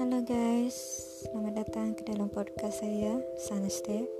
Halo guys, selamat datang ke dalam podcast saya, Saneste.